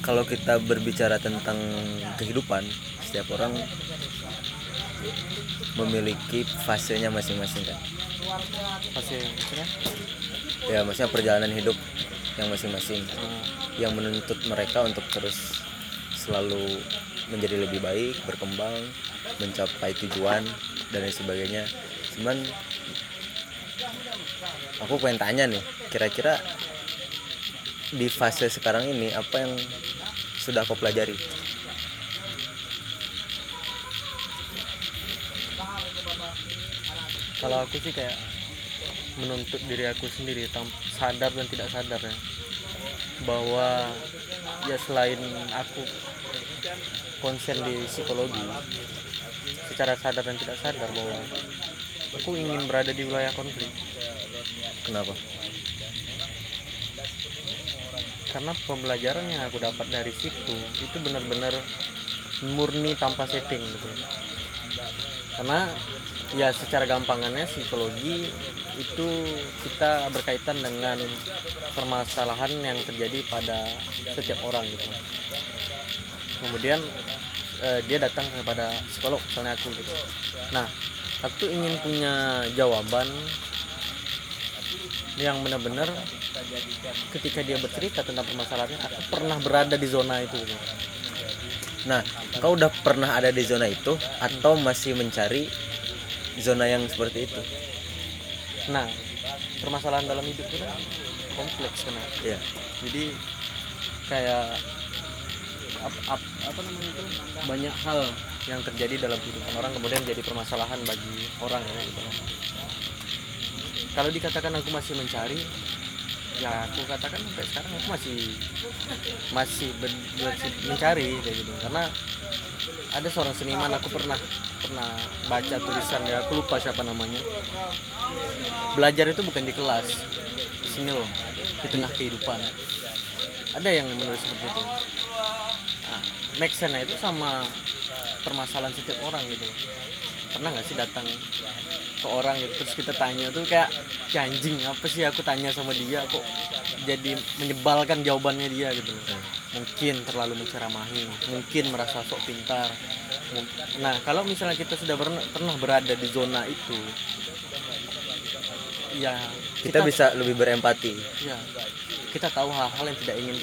kalau kita berbicara tentang kehidupan setiap orang memiliki fasenya masing-masing kan? Pasti maksudnya? Ya maksudnya perjalanan hidup yang masing-masing. Hmm. yang menuntut mereka untuk terus selalu menjadi lebih baik berkembang mencapai tujuan dan lain sebagainya. Cuman aku pengen tanya nih kira-kira di fase sekarang ini apa yang sudah kau pelajari? Kalau aku sih kayak menuntut diri aku sendiri sadar dan tidak sadar ya. Bahwa ya selain aku konsen di psikologi secara sadar dan tidak sadar bahwa aku ingin berada di wilayah konflik. Kenapa karena pembelajaran yang aku dapat dari situ itu benar-benar murni tanpa setting gitu. Karena ya secara gampangannya psikologi itu kita berkaitan dengan permasalahan yang terjadi pada setiap orang gitu. Kemudian eh, dia datang kepada psikolog misalnya aku gitu. Nah aku ingin punya jawaban yang benar-benar ketika dia bercerita tentang permasalahannya aku pernah berada di zona itu. Gitu. nah kau udah pernah ada di zona itu atau masih mencari zona yang seperti itu? Nah permasalahan dalam hidup itu kan kompleks kan? Ya jadi kayak ap- ap- apa namanya itu? Banyak hal yang terjadi dalam kehidupan orang kemudian jadi permasalahan bagi orang ya gitu. Kalau dikatakan aku masih mencari ya aku katakan sampai sekarang aku masih masih ber- ber- mencari kayak gitu. Karena ada seorang seniman aku pernah pernah baca tulisan ya aku lupa siapa namanya. Belajar itu bukan di kelas di sini loh di tengah kehidupan. Ada yang menulis seperti itu. Nah, make itu sama permasalahan setiap orang gitu. Pernah nggak sih datang ke orang gitu. Terus kita tanya tuh kayak "Ya anjing apa sih aku tanya sama dia kok jadi menyebalkan jawabannya dia gitu loh. Mungkin terlalu menceramahi mungkin merasa sok pintar. Nah kalau misalnya kita sudah pernah, pernah berada di zona itu ya kita bisa lebih berempati. Ya kita tahu hal-hal yang tidak ingin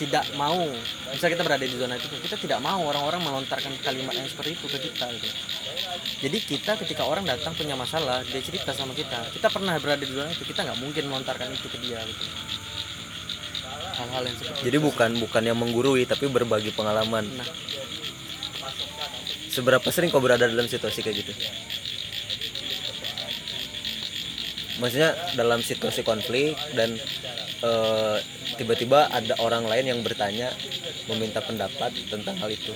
tidak mau. Bisa kita berada di zona itu kita tidak mau orang-orang melontarkan kalimat yang seperti itu ke kita gitu. Jadi kita ketika orang datang punya masalah dia cerita sama kita. Kita pernah berada di zona itu kita nggak mungkin melontarkan itu ke dia gitu. Hal-hal yang seperti jadi bukan bukan yang menggurui tapi berbagi pengalaman. Nah. Seberapa sering kau berada dalam situasi kayak gitu? Maksudnya dalam situasi konflik dan eh, tiba-tiba ada orang lain yang bertanya meminta pendapat tentang hal itu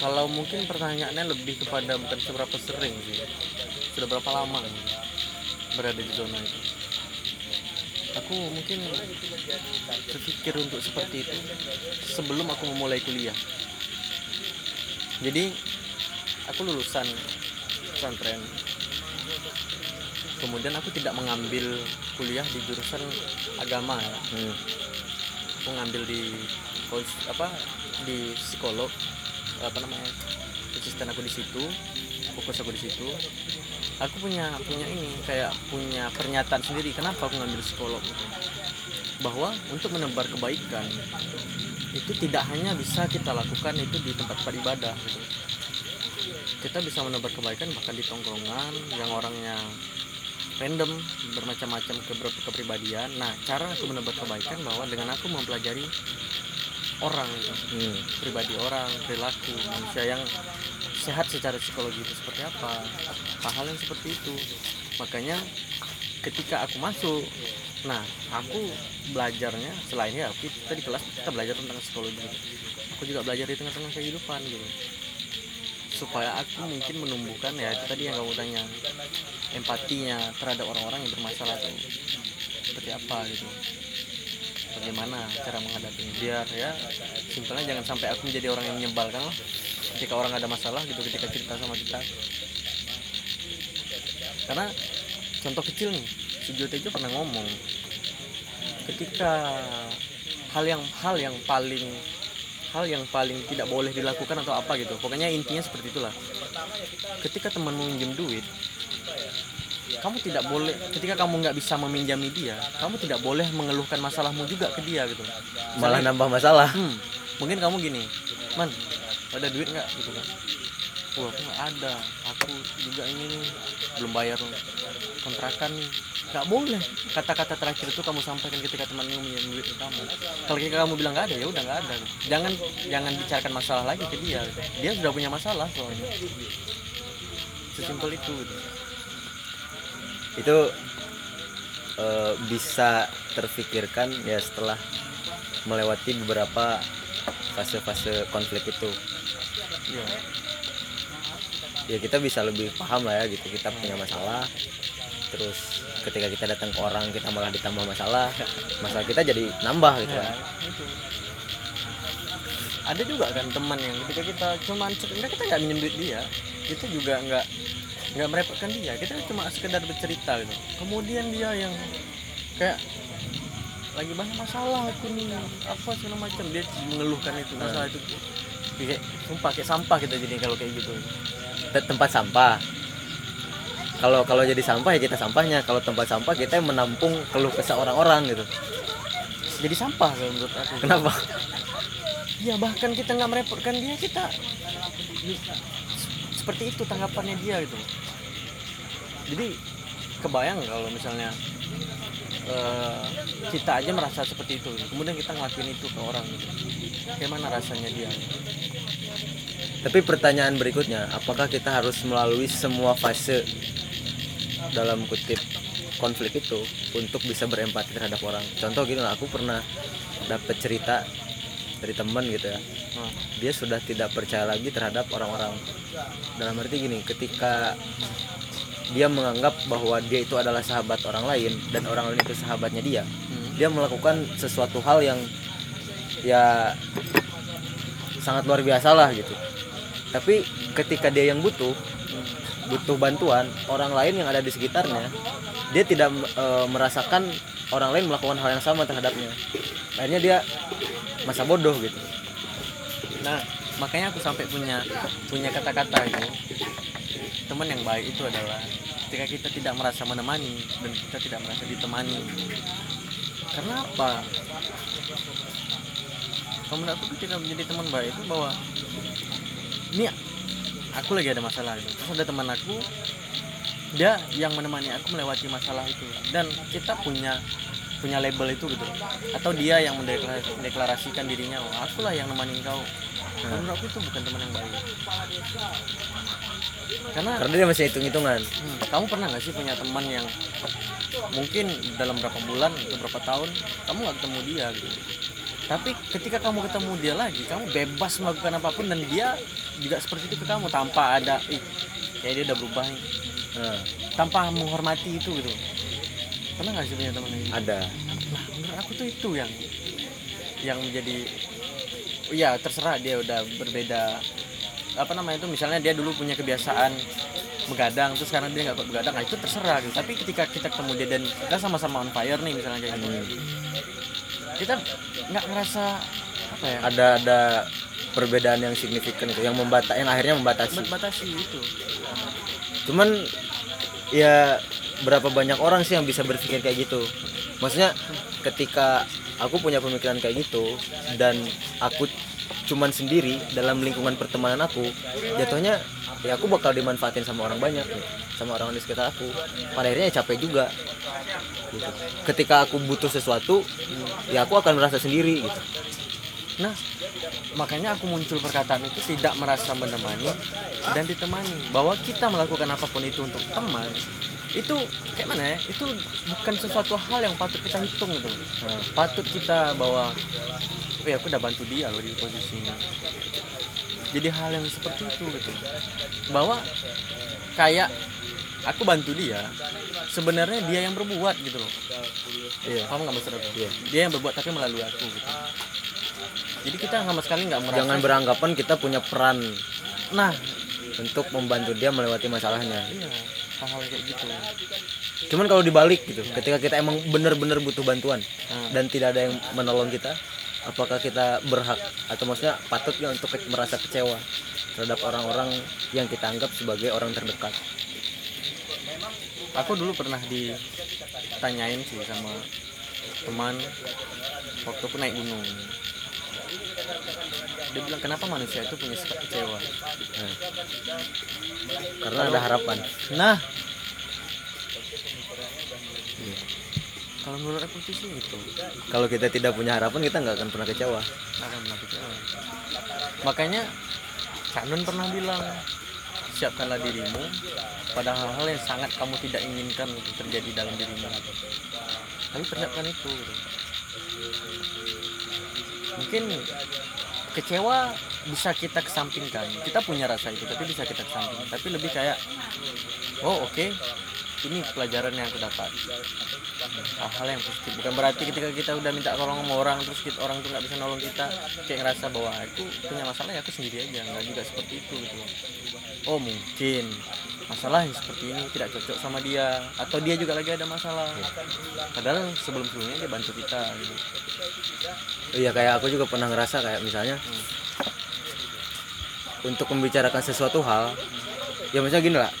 kalau mungkin pertanyaannya lebih kepada bukan seberapa sering sih. Sudah berapa lama berada di zona itu? Aku mungkin berpikir untuk seperti itu sebelum aku memulai kuliah. Jadi aku lulusan pesantren. Kemudian aku tidak mengambil kuliah di jurusan agama ya. Hmm. aku ngambil di apa di psikolog apa namanya asisten aku di situ fokus aku di situ. Aku punya punya ini kayak punya pernyataan sendiri kenapa aku ngambil psikolog? Bahwa untuk menebar kebaikan itu tidak hanya bisa kita lakukan itu di tempat beribadah gitu. Kita bisa menebar kebaikan bahkan di tongkrongan yang orangnya random bermacam-macam keber- kepribadian. Nah cara aku menebar kebaikan bahwa dengan aku mempelajari orang gitu. Hmm. pribadi orang perilaku manusia yang sehat secara psikologi itu seperti apa hal-hal yang seperti itu. Makanya ketika aku masuk nah aku belajarnya selain ya kita di kelas kita belajar tentang psikologi aku juga belajar di tengah-tengah kehidupan gitu. Supaya aku mungkin menumbuhkan ya itu tadi yang kamu tanya empatinya terhadap orang-orang yang bermasalah itu seperti apa gitu bagaimana cara menghadapinya biar ya simpelnya jangan sampai aku menjadi orang yang menyebalkan lah. Ketika orang ada masalah gitu ketika cerita sama kita. Karena contoh kecil nih si Jotejo pernah ngomong ketika hal yang hal yang paling hal yang paling tidak boleh dilakukan atau apa gitu pokoknya intinya seperti itulah. Ketika temanmu minjem duit kamu tidak boleh ketika kamu nggak bisa meminjami dia kamu tidak boleh mengeluhkan masalahmu juga ke dia gitu. Malah Misalnya, nambah masalah. Hmm, mungkin kamu gini man ada duit nggak? Gitu kan. Wah, aku nggak ada aku juga ini nih, belum bayar kontrakan nih. Nggak boleh. Kata-kata terakhir itu kamu sampaikan ketika temanmu minjem duit ke kamu. Kalau ketika kamu bilang nggak ada ya udah nggak ada. Jangan jangan bicarakan masalah lagi ke dia. Dia sudah punya masalah soalnya. Sesimpel itu gitu. Itu eh, bisa terfikirkan ya setelah melewati beberapa fase-fase konflik itu Iya. ya kita bisa lebih paham lah ya gitu kita punya masalah terus ketika kita datang ke orang kita malah ditambah masalah masalah kita jadi nambah gitu Ya, kan itu. ada juga kan teman yang ketika kita cuman sebenarnya kita nggak minjem duit dia kita juga nggak nggak merepotkan dia. Kita cuma sekedar bercerita gitu. Kemudian dia yang kayak lagi banyak masalah aku nih apa segala macam. Dia mengeluhkan itu masalah itu. Kayak sumpah kayak sampah kita jadi kalau kayak gitu. Te- tempat sampah. Kalau kalau jadi sampah ya kita sampahnya. Kalau tempat sampah kita yang menampung keluh kesah orang-orang gitu. Jadi sampah kalau menurut aku. Kenapa? Ya bahkan kita nggak merepotkan dia kita seperti itu tanggapannya dia gitu jadi kebayang kalau misalnya eh, kita aja merasa seperti itu? Kemudian kita ngelakuin itu ke orang gitu. Gimana rasanya dia? Tapi pertanyaan berikutnya apakah kita harus melalui semua fase dalam kutip konflik itu untuk bisa berempati terhadap orang? Contoh gini lah aku pernah dapat cerita dari teman gitu ya. Nah, dia sudah tidak percaya lagi terhadap orang-orang. Dalam arti gini ketika dia menganggap bahwa dia itu adalah sahabat orang lain dan orang lain itu sahabatnya dia. Hmm, dia melakukan sesuatu hal yang ya sangat luar biasa lah gitu. Tapi ketika dia yang butuh butuh bantuan orang lain yang ada di sekitarnya dia tidak e, merasakan orang lain melakukan hal yang sama terhadapnya. Akhirnya dia masa bodoh gitu. Nah makanya aku sampai punya punya kata-kata itu teman yang baik itu adalah ketika kita tidak merasa menemani dan kita tidak merasa ditemani. Karena apa? Kamu aku ketika menjadi teman baik itu bahwa ini aku lagi ada masalah gitu. terus ada teman aku dia yang menemani aku melewati masalah itu. Dan kita punya punya label itu gitu. Atau dia yang mendeklarasikan dirinya oh akulah yang nemenin kau. Menurut aku itu bukan teman yang baik karena karena dia masih hitung-hitungan. Hmm, kamu pernah nggak sih punya teman yang mungkin dalam berapa bulan atau berapa tahun kamu nggak ketemu dia gitu? Tapi ketika kamu ketemu dia lagi kamu bebas melakukan apa pun dan dia juga seperti itu ke kamu tanpa ada ih kayak dia udah berubah nih. Nah, tanpa menghormati itu gitu. Pernah nggak sih punya teman yang gitu? ada. Nah menurut aku tuh itu yang yang menjadi ya terserah dia udah berbeda apa namanya itu misalnya dia dulu punya kebiasaan begadang terus sekarang dia nggak kuat begadang nah itu terserah gitu. Tapi ketika kita ketemu dia dan kita sama-sama on fire nih misalnya kayak gitu. Kita nggak ngerasa apa ya? Ada ada perbedaan yang signifikan itu yang membata yang akhirnya membatasi. Batasi itu. Cuman ya berapa banyak orang sih yang bisa berpikir kayak gitu. Maksudnya ketika aku punya pemikiran kayak gitu dan aku cuman sendiri dalam lingkungan pertemanan aku jatuhnya ya aku bakal dimanfaatin sama orang banyak gitu, sama orang di sekitar aku. Pada akhirnya ya capek juga. Gitu. ketika aku butuh sesuatu ya aku akan merasa sendiri gitu. Nah makanya aku muncul perkataan itu tidak merasa menemani dan ditemani. Bahwa kita melakukan apa pun itu untuk teman itu kayak mana ya? Itu bukan sesuatu hal yang patut kita hitung gitu. Nah, patut kita bahwa oh ya aku udah bantu dia loh di posisi ini jadi hal yang seperti itu gitu. Bahwa kayak aku bantu dia sebenarnya dia yang berbuat gitu loh. Iya. Kamu nggak maksud aku? Iya. dia yang berbuat tapi melalui aku gitu. Jadi kita sama sekali nggak merasa jangan beranggapan kita punya peran nah. untuk membantu dia melewati masalahnya. Iya hal-hal kayak gitu. Cuman kalau dibalik gitu ketika kita emang bener-bener butuh bantuan Nah, dan tidak ada yang menolong kita apakah kita berhak atau maksudnya patut nggak untuk ke- merasa kecewa terhadap orang-orang yang kita anggap sebagai orang terdekat? Aku dulu pernah ditanyain sih sama teman waktu aku naik gunung dia bilang kenapa manusia itu punya sifat kecewa? Nah. karena ada harapan. Nah. Kalau menurut aku sih gitu. Kalau kita tidak punya harapan kita nggak akan pernah kecewa. Nggak akan pernah kecewa. Makanya Kak Nun pernah bilang siapkanlah dirimu pada hal-hal yang sangat kamu tidak inginkan untuk terjadi dalam dirimu. Tapi persiapkan itu gitu. mungkin kecewa bisa kita kesampingkan. Kita punya rasa itu tapi bisa kita kesampingkan. Tapi lebih kayak oh oke ini pelajaran yang aku dapat. Hal-hal yang positif. Bukan berarti ketika kita udah minta tolong sama orang terus kita, orang tuh nggak bisa nolong kita kayak ngerasa bahwa aku punya masalah ya aku sendiri aja. Nggak juga seperti itu gitu. Oh mungkin masalah yang seperti ini tidak cocok sama dia. Atau dia juga lagi ada masalah. Padahal sebelum sebelumnya dia bantu kita gitu. iya kayak aku juga pernah ngerasa kayak misalnya untuk membicarakan sesuatu hal ya misalnya gini lah.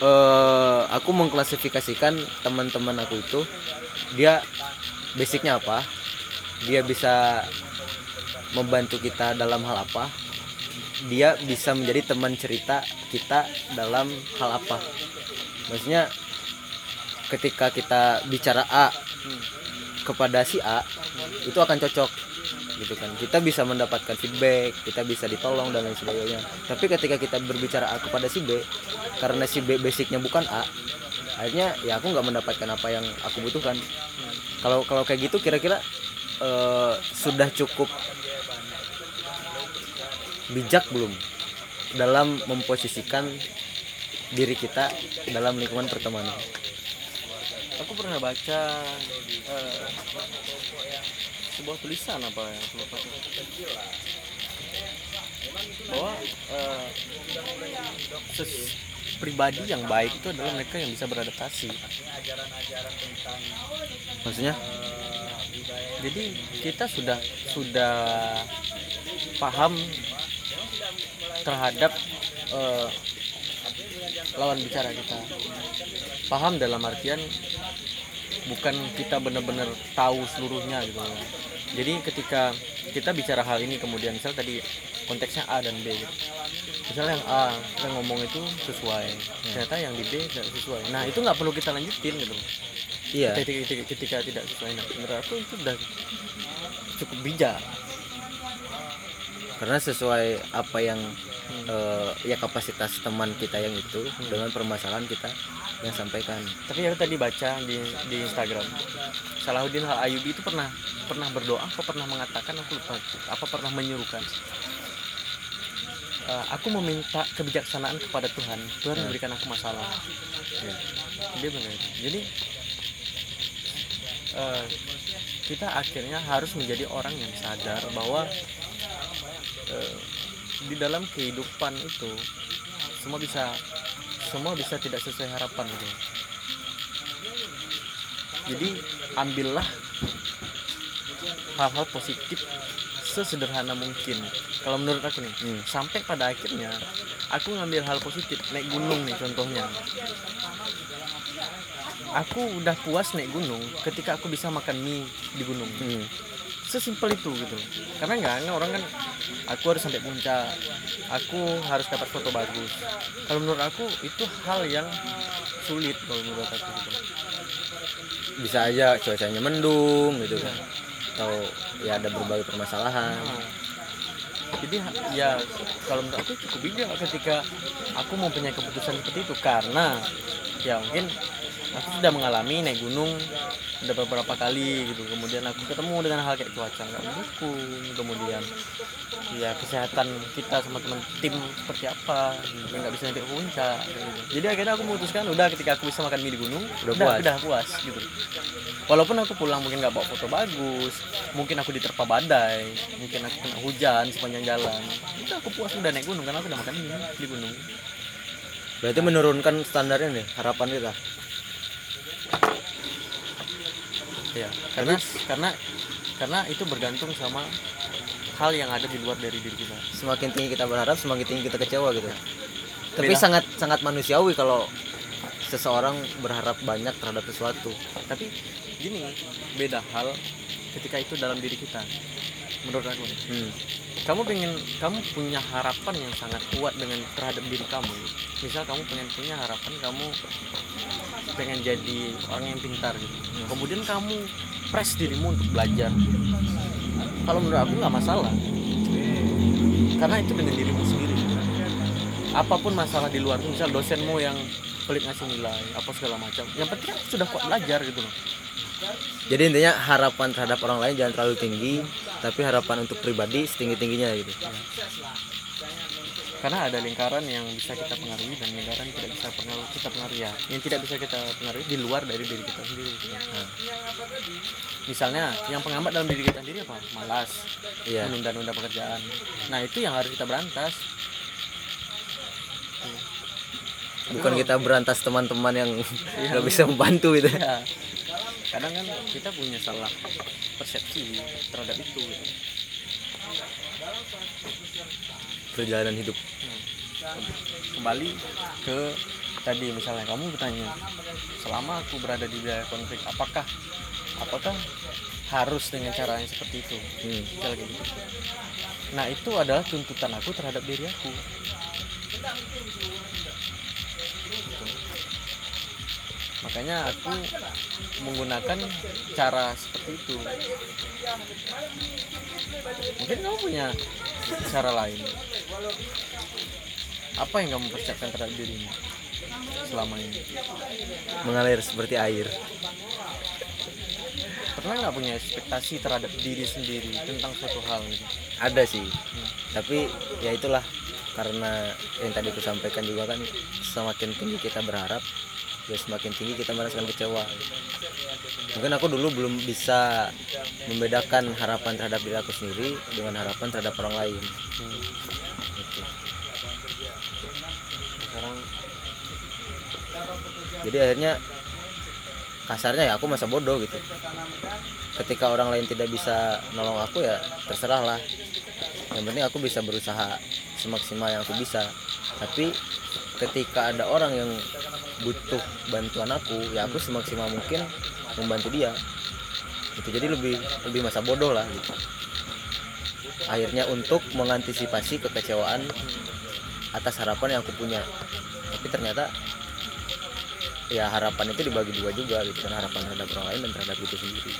Eh aku mengklasifikasikan teman-teman aku itu dia basicnya apa dia bisa membantu kita dalam hal apa dia bisa menjadi teman cerita kita dalam hal apa. Maksudnya ketika kita bicara A kepada si A itu akan cocok gitu kan. Kita bisa mendapatkan feedback kita bisa ditolong dan lain sebagainya. Tapi ketika kita berbicara A kepada si B karena si B basicnya bukan A akhirnya ya aku nggak mendapatkan apa yang aku butuhkan. Kalau kalau kayak gitu kira-kira eh, sudah cukup bijak belum dalam memposisikan diri kita dalam lingkungan pertemanan. Aku pernah baca eh, sebuah tulisan apa ya bahwa eh, ses- pribadi yang baik itu adalah mereka yang bisa beradaptasi. Maksudnya? Jadi kita sudah sudah paham terhadap eh, lawan bicara kita. Paham dalam artian bukan kita benar-benar tahu seluruhnya gitu. Jadi ketika kita bicara hal ini kemudian misal tadi konteksnya A dan B gitu. misalnya yang A kita ngomong itu sesuai. Ternyata yang di B tidak sesuai. Nah itu nggak perlu kita lanjutin gitu. Iya. Ketika, ketika, ketika tidak sesuai nah menurut aku itu udah cukup bijak karena sesuai apa yang eh, ya kapasitas teman kita yang itu dengan permasalahan kita yang sampaikan tapi aku tadi baca di di Instagram Salahuddin Al Ayubi itu pernah pernah berdoa apa pernah mengatakan aku lupa apa pernah menyuruhkan "Eh, aku meminta kebijaksanaan kepada Tuhan Tuhan Hmm. memberikan aku masalah Ya. dia bilang gitu. jadi eh, kita akhirnya harus menjadi orang yang sadar bahwa di dalam kehidupan itu semua bisa semua bisa tidak sesuai harapan gitu jadi ambillah hal-hal positif sesederhana mungkin kalau menurut aku nih Hmm. sampai pada akhirnya aku ngambil hal positif naik gunung nih contohnya aku udah puas naik gunung ketika aku bisa makan mie di gunung Hmm. Sesimpel itu gitu. Karena nggak kan orang kan aku harus sampai puncak. Aku harus dapat foto bagus. Kalau menurut aku itu hal yang sulit kalau menurut aku gitu. Bisa aja cuacanya mendung gitu kan. Atau ya ada berbagai permasalahan. Nah, jadi ya kalau menurut aku cukup bijak ketika aku mempunyai keputusan seperti itu. Karena ya mungkin aku sudah mengalami naik gunung udah beberapa kali gitu. Kemudian aku ketemu dengan hal kayak cuaca nggak mendukung. Kemudian ya kesehatan kita sama teman tim seperti apa yang nggak bisa ke puncak gitu. jadi akhirnya aku memutuskan udah ketika aku bisa makan mie di gunung Udah udah, puas. udah puas gitu. Walaupun aku pulang mungkin nggak bawa foto bagus mungkin aku diterpa badai mungkin aku kena hujan sepanjang jalan. Itu aku puas udah naik gunung karena aku udah makan mie di gunung. Berarti menurunkan standarnya nih harapan kita ya karena karena karena itu bergantung sama hal yang ada di luar dari diri kita. Semakin tinggi kita berharap semakin tinggi kita kecewa gitu. Tapi Beda. sangat sangat manusiawi kalau seseorang berharap banyak terhadap sesuatu. Tapi gini beda hal ketika itu dalam diri kita menurut aku. Hmm. kamu pengen kamu punya harapan yang sangat kuat dengan terhadap diri kamu. Misal kamu pengen punya harapan kamu pengen jadi orang yang pintar gitu. Kemudian kamu press dirimu untuk belajar. Kalau menurut aku nggak masalah. Karena itu dengan dirimu sendiri. Apa pun masalah di luar misal dosenmu yang pelit ngasih nilai apa segala macam yang penting aku sudah kuat belajar gitu loh. Jadi intinya harapan terhadap orang lain jangan terlalu tinggi tapi harapan untuk pribadi setinggi tingginya gitu karena ada lingkaran yang bisa kita pengaruhi dan lingkaran yang tidak bisa pengaruh kita pengaruhi ya. Yang tidak bisa kita pengaruhi di luar dari diri kita sendiri gitu. Nah, misalnya yang penghambat dalam diri kita sendiri apa? Malas iya. menunda-nunda pekerjaan. Nah itu yang harus kita berantas. Bukan kita berantas teman-teman yang nggak bisa membantu gitu. Ya kadang kan kita punya salah persepsi terhadap itu gitu. Perjalanan hidup kembali ke tadi misalnya kamu bertanya selama aku berada di wilayah konflik apakah apakah harus dengan cara yang seperti itu hmm. Gitu. nah itu adalah tuntutan aku terhadap diri aku Gitu. makanya aku menggunakan cara seperti itu mungkin kamu punya cara lain apa yang kamu persiapkan terhadap dirimu selama ini? Mengalir seperti air. Pernah nggak punya ekspektasi terhadap diri sendiri tentang suatu hal gitu ada sih. Tapi ya itulah karena yang tadi aku sampaikan juga kan semakin tinggi kita berharap ya semakin tinggi kita merasakan kecewa. Mungkin aku dulu belum bisa membedakan harapan terhadap diri aku sendiri dengan harapan terhadap orang lain. Hmm. Gitu. sekarang jadi akhirnya kasarnya ya aku masa bodoh gitu. Ketika orang lain tidak bisa nolong aku ya terserah lah. Yang penting aku bisa berusaha semaksimal yang aku bisa. Tapi ketika ada orang yang butuh bantuan aku ya aku semaksimal mungkin membantu dia. Itu jadi lebih lebih masa bodoh lah gitu. Akhirnya untuk mengantisipasi kekecewaan atas harapan yang aku punya. Tapi ternyata ya harapan itu dibagi dua juga gitu. Kan harapan terhadap orang lain dan terhadap itu sendiri